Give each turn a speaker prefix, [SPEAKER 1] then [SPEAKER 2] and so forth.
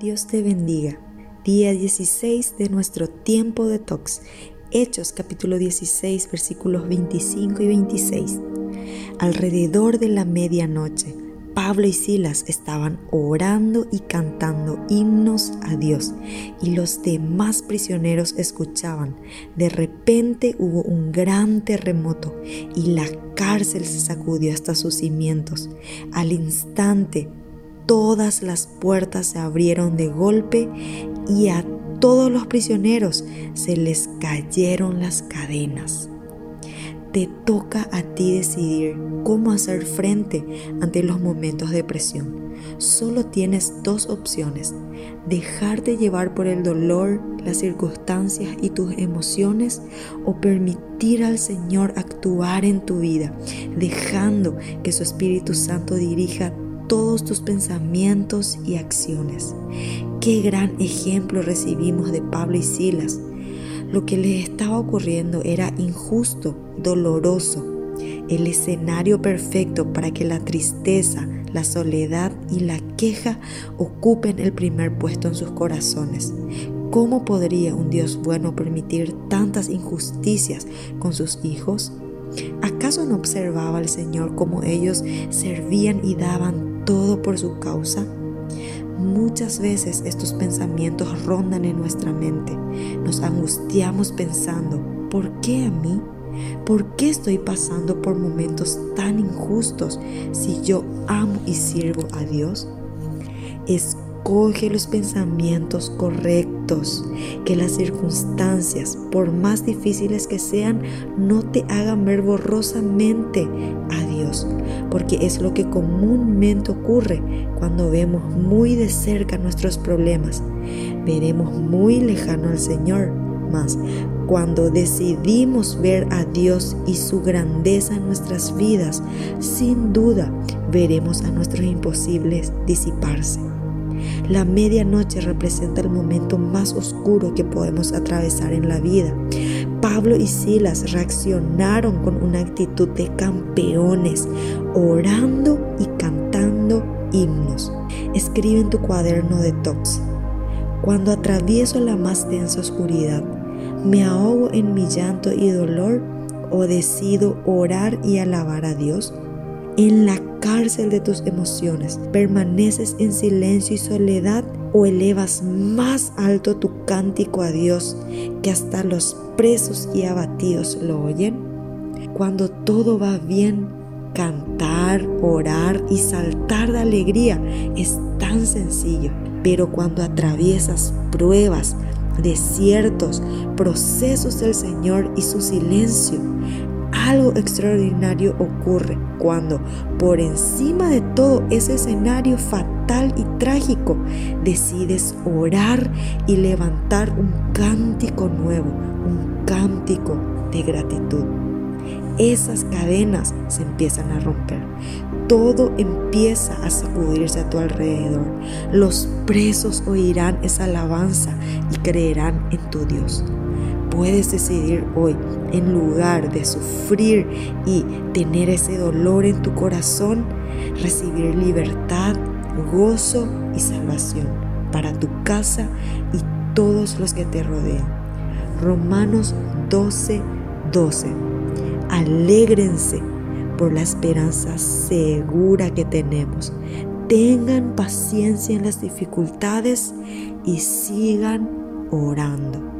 [SPEAKER 1] Dios te bendiga. Día 16 de nuestro tiempo de tox. Hechos capítulo 16 versículos 25 y 26. Alrededor de la medianoche, Pablo y Silas estaban orando y cantando himnos a Dios y los demás prisioneros escuchaban. De repente hubo un gran terremoto y la cárcel se sacudió hasta sus cimientos. Al instante todas las puertas se abrieron de golpe y a todos los prisioneros se les cayeron las cadenas. Te toca a ti decidir cómo hacer frente ante los momentos de presión. Solo tienes dos opciones, dejarte llevar por el dolor, las circunstancias y tus emociones o permitir al Señor actuar en tu vida, dejando que su Espíritu Santo dirija todos tus pensamientos y acciones. Qué gran ejemplo recibimos de Pablo y Silas. Lo que les estaba ocurriendo era injusto, doloroso, el escenario perfecto para que la tristeza, la soledad y la queja ocupen el primer puesto en sus corazones. ¿Cómo podría un Dios bueno permitir tantas injusticias con sus hijos? ¿Acaso no observaba al Señor cómo ellos servían y daban todo por su causa? Muchas veces estos pensamientos rondan en nuestra mente. Nos angustiamos pensando, ¿por qué a mí? ¿Por qué estoy pasando por momentos tan injustos si yo amo y sirvo a Dios? Escoge los pensamientos correctos, que las circunstancias, por más difíciles que sean, no te hagan ver borrosamente a Dios, porque es lo que comúnmente ocurre cuando vemos muy de cerca nuestros problemas. Veremos muy lejano al Señor, mas cuando decidimos ver a Dios y su grandeza en nuestras vidas, sin duda veremos a nuestros imposibles disiparse. La medianoche representa el momento más oscuro que podemos atravesar en la vida. Pablo y Silas reaccionaron con una actitud de campeones, orando y cantando himnos. Escribe en tu cuaderno de tox. Cuando atravieso la más densa oscuridad, me ahogo en mi llanto y dolor o decido orar y alabar a Dios en la cárcel de tus emociones, permaneces en silencio y soledad o elevas más alto tu cántico a Dios que hasta los presos y abatidos lo oyen? Cuando todo va bien, cantar, orar y saltar de alegría es tan sencillo, pero cuando atraviesas pruebas, desiertos, procesos del Señor y su silencio, algo extraordinario ocurre cuando por encima de todo ese escenario fatal y trágico decides orar y levantar un cántico nuevo, un cántico de gratitud. Esas cadenas se empiezan a romper. Todo empieza a sacudirse a tu alrededor. Los presos oirán esa alabanza y creerán en tu Dios. Puedes decidir hoy, en lugar de sufrir y tener ese dolor en tu corazón, recibir libertad, gozo y salvación para tu casa y todos los que te rodean. Romanos 12, 12. Alégrense por la esperanza segura que tenemos. Tengan paciencia en las dificultades y sigan orando.